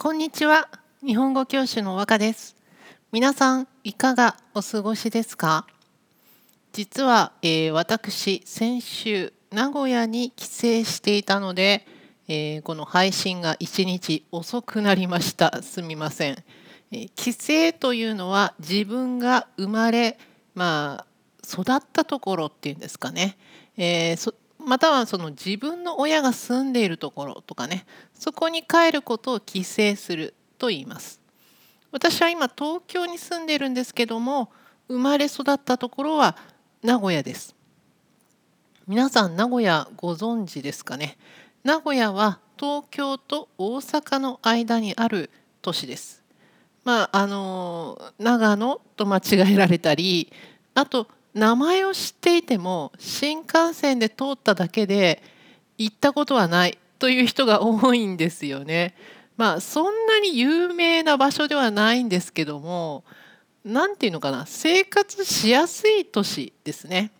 こんにちは。日本語教師の和歌です。皆さん、いかがお過ごしですか？実は、えー、私、先週、名古屋に帰省していたので、えー、この配信が1日遅くなりました。すみません。えー、帰省というのは自分が生まれ、まあ、育ったところっていうんですかね。えー、またはその自分の親が住んでいるところとかねそこに帰ることを帰省すると言います。私は今東京に住んでいるんですけども生まれ育ったところは名古屋です。皆さん名古屋ご存知ですかね？名古屋は東京と大阪の間にある都市です。まああの長野と間違えられたりあと名前を知っていても新幹線で通っただけで行ったことはないという人が多いんですよね。まあそんなに有名な場所ではないんですけども何て言うのかな生活しやすい都市ですね。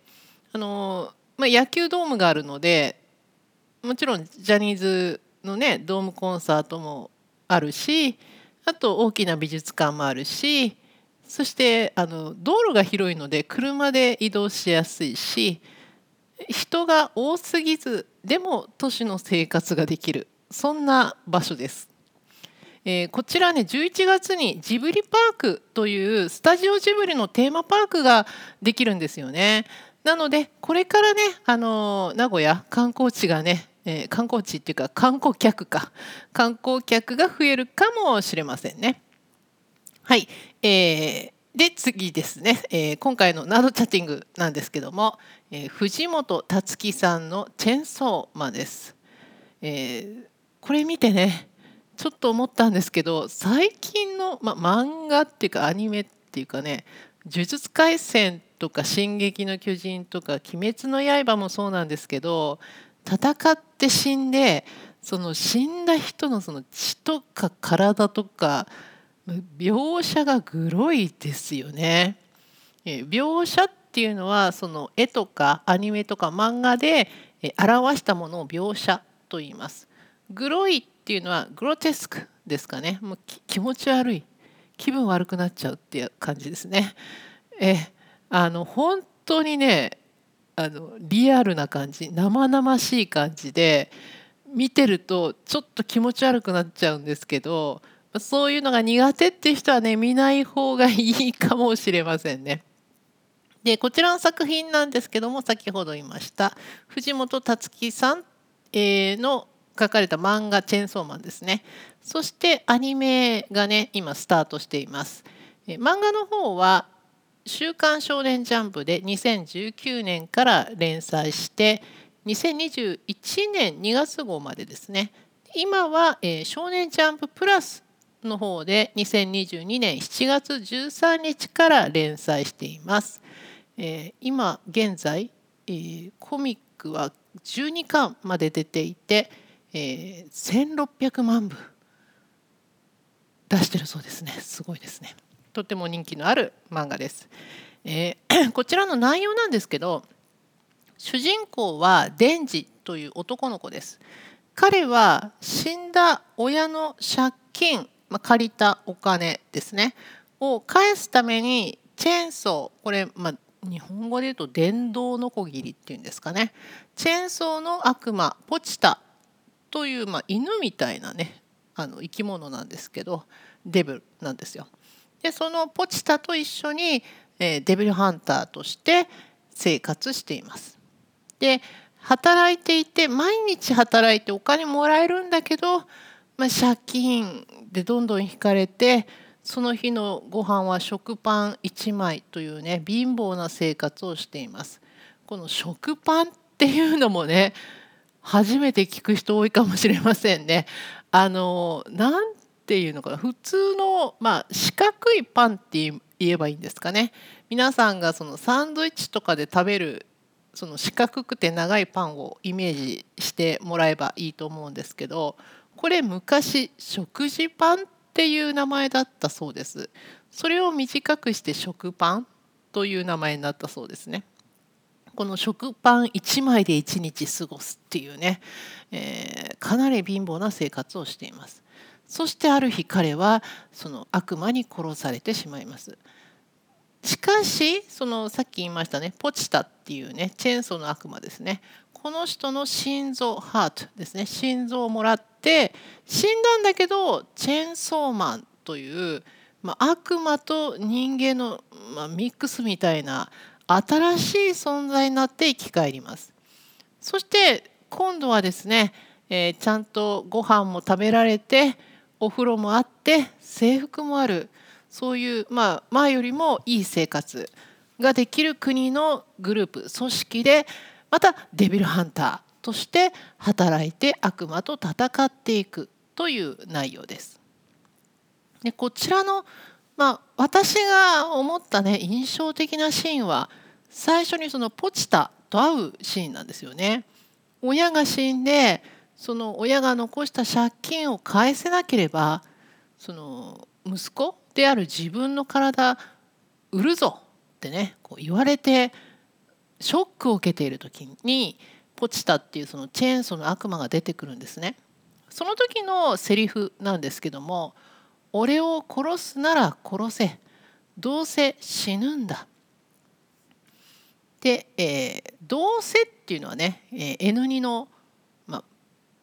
あのまあ、野球ドームがあるのでもちろんジャニーズのねドームコンサートもあるしあと大きな美術館もあるしそしてあの道路が広いので車で移動しやすいし人が多すぎずでも都市の生活ができるそんな場所です。えー、こちらね11月にジブリパークというスタジオジブリのテーマパークができるんですよね。なのでこれからねあの名古屋観光地がね、えー、観光地っていうか観光客か観光客が増えるかもしれませんね。はい、えー、で次ですね、えー、今回のナードチャッティングなんですけども、えー、藤本樹さんの「チェンソーマン」です、えー、これ見てねちょっと思ったんですけど最近の、ま、漫画っていうかアニメっていうかね「呪術廻戦」とか「進撃の巨人」とか「鬼滅の刃」もそうなんですけど戦って死んでその死んだ人のその血とか体とか描写がグロいですよね。描写っていうのはその絵とかアニメとか漫画で表したものを描写と言います。グロいっていうのはグロテスクですかね。もう気持ち悪い気分悪くなっちゃうっていう感じですね。えあの本当にねあのリアルな感じ生々しい感じで見てるとちょっと気持ち悪くなっちゃうんですけどそういうのが苦手っていう人はね見ない方がいいかもしれませんね。でこちらの作品なんですけども先ほど言いました藤本達樹さん、えの書かれた漫画「チェンソーマン」ですねそしてアニメがね今スタートしています。え漫画の方は「週刊少年ジャンプ」で2019年から連載して2021年2月号までですね今は、えー、少年ジャンププラスの方で2022年7月13日から連載しています。えー、今現在、えー、コミックは12巻まで出ていて、えー、1600万部出してるそうですね。すごいですね。とても人気のある漫画です、えー、こちらの内容なんですけど主人公はデンジという男の子です。彼は死んだ親の借金まあ、借りたお金ですねを返すためにチェーンソーこれ、まあ、日本語で言うと電動のこぎりっていうんですかねチェーンソーの悪魔ポチタという、まあ、犬みたいなねあの生き物なんですけどデブルなんですよ。でそのポチタと一緒に、えー、デビルハンターとして生活しています。で働いていて毎日働いてお金もらえるんだけどまあ、借金でどんどん引かれてその日のご飯は食パン1枚というね貧乏な生活をしています。この食パンっていうのもね初めて聞く人多いかもしれませんね。あのなんていうのかな普通の、まあ、四角いパンって言えばいいんですかね。皆さんがそのサンドイッチとかで食べるその四角くて長いパンをイメージしてもらえばいいと思うんですけどこれ昔食事パンっていう名前だったそうです。それを短くして食パンという名前になったそうですね。この食パン1枚で1日過ごすっていうね、えー、かなり貧乏な生活をしています。そしてある日彼はその悪魔に殺されてしまいます。しかしそのさっき言いましたねポチタっていうねチェーンソーの悪魔ですね。この人の心臓ハートですね。心臓をもらって死んだんだけどチェーンソーマンという、まあ、悪魔と人間の、まあ、ミックスみたいな新しい存在になって生き返ります。そして今度はですね、えー、ちゃんとご飯も食べられてお風呂もあって制服もある。そういう、まあ、前よりもいい生活ができる国のグループ組織でまたデビルハンターとして働いて悪魔と戦っていくという内容です。でこちらの、まあ、私が思ったね印象的なシーンは最初にそのポチタと会うシーンなんですよね。親が死んでその親が残した借金を返せなければその息子である自分の体売るぞってねこう言われてショックを受けている時にポチタっていうそのチェーンソーの悪魔が出てくるんですね。その時のセリフなんですけども「俺を殺すなら殺せどうせ死ぬんだ」で、えー、どうせっていうのはね、えー、N2 の、まあ、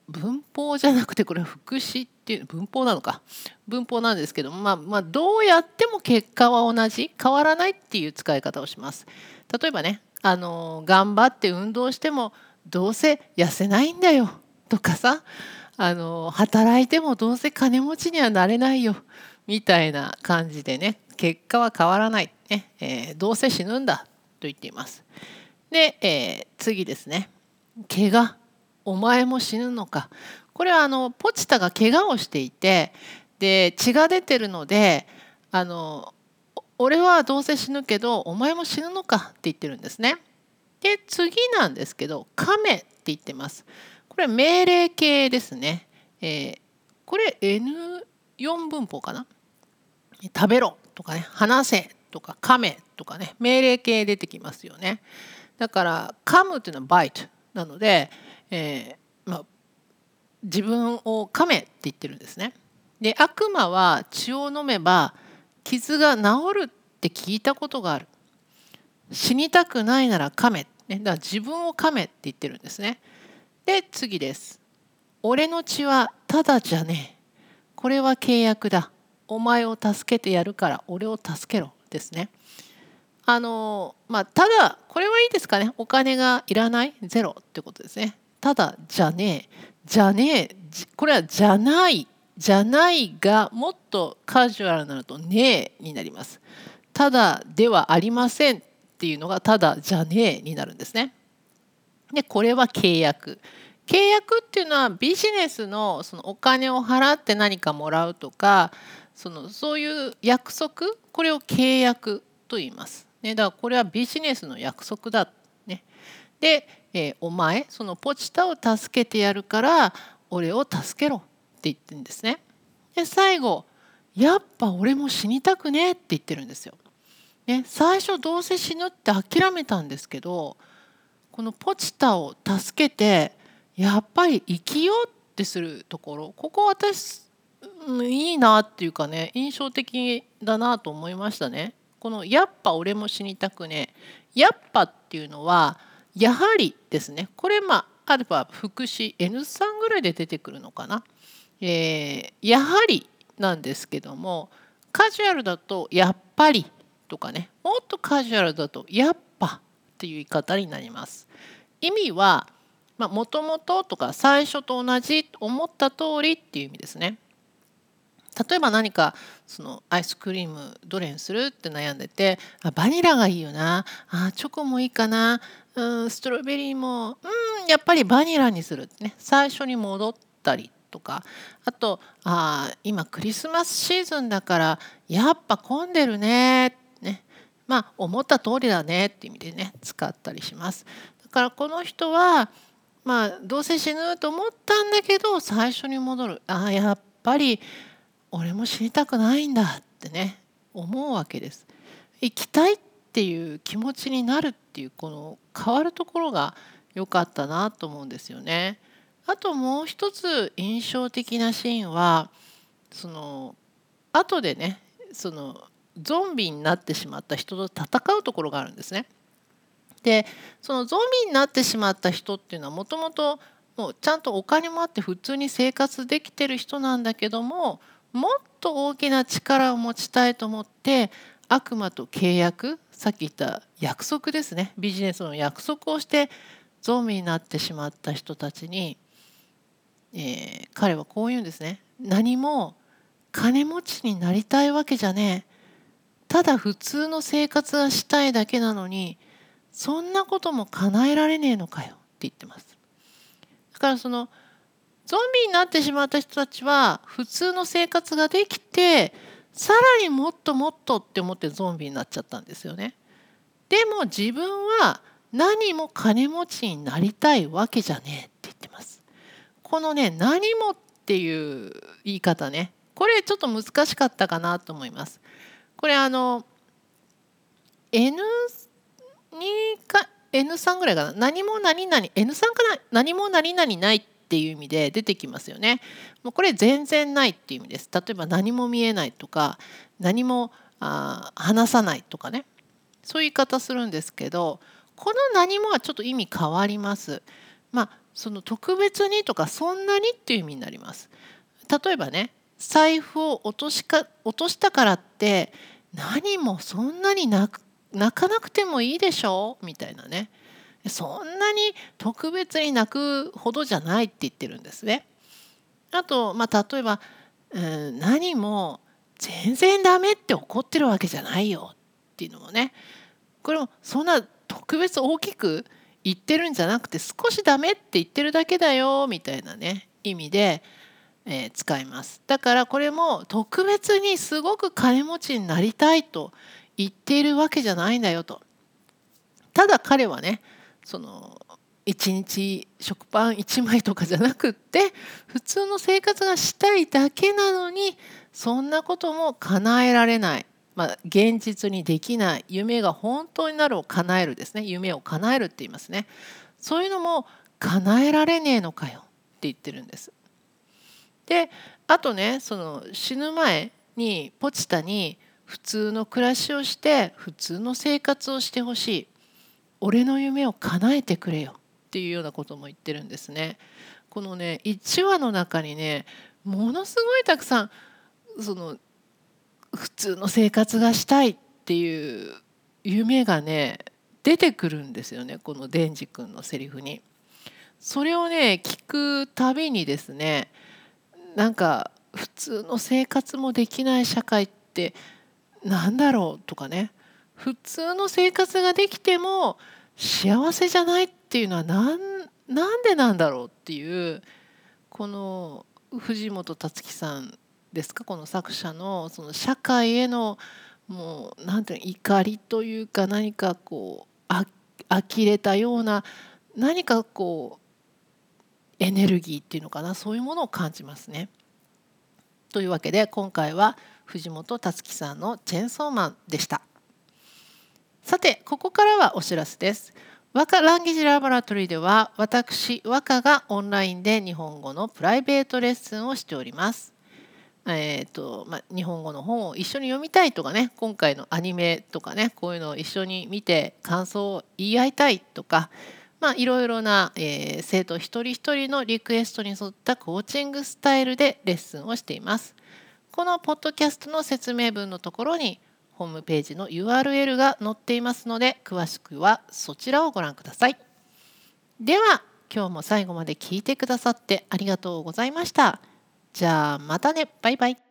文法じゃなくてこれは副詞っていう文法なのか文法なんですけども、まあ、まあどうやっても結果は同じ変わらないっていう使い方をします。例えばねあの頑張って運動してもどうせ痩せないんだよ。とかさあの働いてもどうせ金持ちにはなれないよ。みたいな感じでね結果は変わらない、ねえー、どうせ死ぬんだと言っています。で、えー、次ですね。怪我。お前も死ぬのか。これはあのポチタが怪我をしていてで血が出てるのであの俺はどうせ死ぬけどお前も死ぬのかって言ってるんですね。で次なんですけど「亀」って言ってます。これ命令形ですね。えー、これ N4 文法かな？食べろとかね話せとか噛めとかね命令形出てきますよね。だから噛むっていうのはバイトなので、えーまあ、自分を噛めって言ってるんですね。で悪魔は血を飲めば傷が治るって聞いたことがある。死にたくないなら噛め、ね、だから自分を噛めって言ってるんですね。で次です。俺の血はただじゃねえ。これは契約だ。お前を助けてやるから俺を助けろですね。あのまあただこれはいいですかねお金がいらない？ゼロってことですね。ただじゃねえじゃねえこれはじゃないじゃないがもっとカジュアルになるとねえになります。ただではありませんっていうのがただじゃねえになるんですね。でこれは契約。契約っていうのはビジネスのそのお金を払って何かもらうとかそのそういう約束これを契約と言います。ね、だからこれはビジネスの約束だ。ね、で、えー、お前そのポチタを助けてやるから俺を助けろって言ってるんですね。で最後やっぱ俺も死にたくねえって言ってるんですよ。ね、最初どうせ死ぬって諦めたんですけどこのポチタを助けてやっぱり生きようってするところここ私いいなっていうかね印象的だなと思いましたね。この「やっぱ俺も死にたくね」「やっぱ」っていうのは「やはり」ですね。これまあアルファ副詞 N3 ぐらいで出てくるのかな。えー、やはりなんですけどもカジュアルだと「やっぱり」とかねもっとカジュアルだと「やっぱ」っていう言い方になります。意味はもともととか最初と同じ思った通りっていう意味ですね。例えば何かそのアイスクリームどれにするって悩んでてあバニラがいいよな。あチョコもいいかな。うんストロベリーも。うんやっぱりバニラにするってね。最初に戻ったりとか。あとあ今クリスマスシーズンだからやっぱ混んでるねねまあ思った通りだねって意味でね使ったりします。だからこの人はまあどうせ死ぬと思ったんだけど最初に戻るあやっぱり俺も死にたくないんだってね思うわけです。生きたいっていう気持ちになるっていうこの変わるところが良かったなと思うんですよね。あともう一つ印象的なシーンはその後でねそのゾンビになってしまった人と戦うところがあるんですね。でそのゾンビになってしまった人っていうのはもともともうちゃんとお金もあって普通に生活できてる人なんだけどももっと大きな力を持ちたいと思って悪魔と契約さっき言った約束ですね。ビジネスの約束をしてゾンビになってしまった人たちに、えー、彼はこう言うんですね。何も金持ちになりたいわけじゃねえ。ただ普通の生活がしたいだけなのにそんなことも叶えられねえのかよって言ってますだからそのゾンビになってしまった人たちは普通の生活ができてさらにもっともっとって思ってゾンビになっちゃったんですよね。でも自分は何も金持ちになりたいわけじゃねえって言ってます。このね何もっていう言い方ねこれちょっと難しかったかなと思います。これあの N2 か N3 ぐらいかな何も何々 N3 かな？何も何々ないっていう意味で出てきますよね。もうこれ全然ないっていう意味です。例えば何も見えないとか何もあ話さないとかねそういう言い方するんですけどこの何もはちょっと意味変わります。まあその特別にとかそんなにっていう意味になります。例えばね財布を落としか落としたからって何もそんなに泣かなくてもいいでしょ？みたいなね。そんなに特別に泣くほどじゃないって言ってるんですね。あと、まあ、例えば、うん、何も全然ダメって怒ってるわけじゃないよっていうのもね。これもそんな特別大きく言ってるんじゃなくて少しダメって言ってるだけだよみたいなね意味で、えー、使います。だからこれも特別にすごく金持ちになりたいと言っているわけじゃないんだよと。ただ彼はねその1日食パン1枚とかじゃなくって普通の生活がしたいだけなのにそんなことも叶えられない、まあ、現実にできない。夢が本当になるを叶えるですね。夢を叶えるって言いますね。そういうのも叶えられねえのかよって言ってるんです。であとねその死ぬ前にポチタに普通の暮らしをして普通の生活をしてほしい俺の夢を叶えてくれよっていうようなことも言ってるんですね。このね1話の中にねものすごいたくさんその普通の生活がしたいっていう夢がね出てくるんですよねこのデンジ君のセリフに。それをね聞くたびにですねなんか普通の生活もできない社会って何だろうとかね。普通の生活ができても幸せじゃないっていうのは何なんでなんだろうっていうこの藤本辰樹さんですか？この作者のその社会へのもう何ていうの怒りというか何かこうあ呆れたような何かこうエネルギーっていうのかな？そういうものを感じますね。というわけで今回は藤本辰樹さんの「チェンソーマン」でした。さてここからはお知らせです。和歌ランゲージラボラトリーでは私和歌がオンラインで日本語のプライベートレッスンをしております。えーとまあ日本語の本を一緒に読みたいとかね今回のアニメとかねこういうのを一緒に見て感想を言い合いたいとか、まあ、いろいろな、えー、生徒一人一人のリクエストに沿ったコーチングスタイルでレッスンをしています。このポッドキャストの説明文のところにホームページの URL が載っていますので詳しくはそちらをご覧ください。では今日も最後まで聞いてくださってありがとうございました。じゃあまたねバイバイ。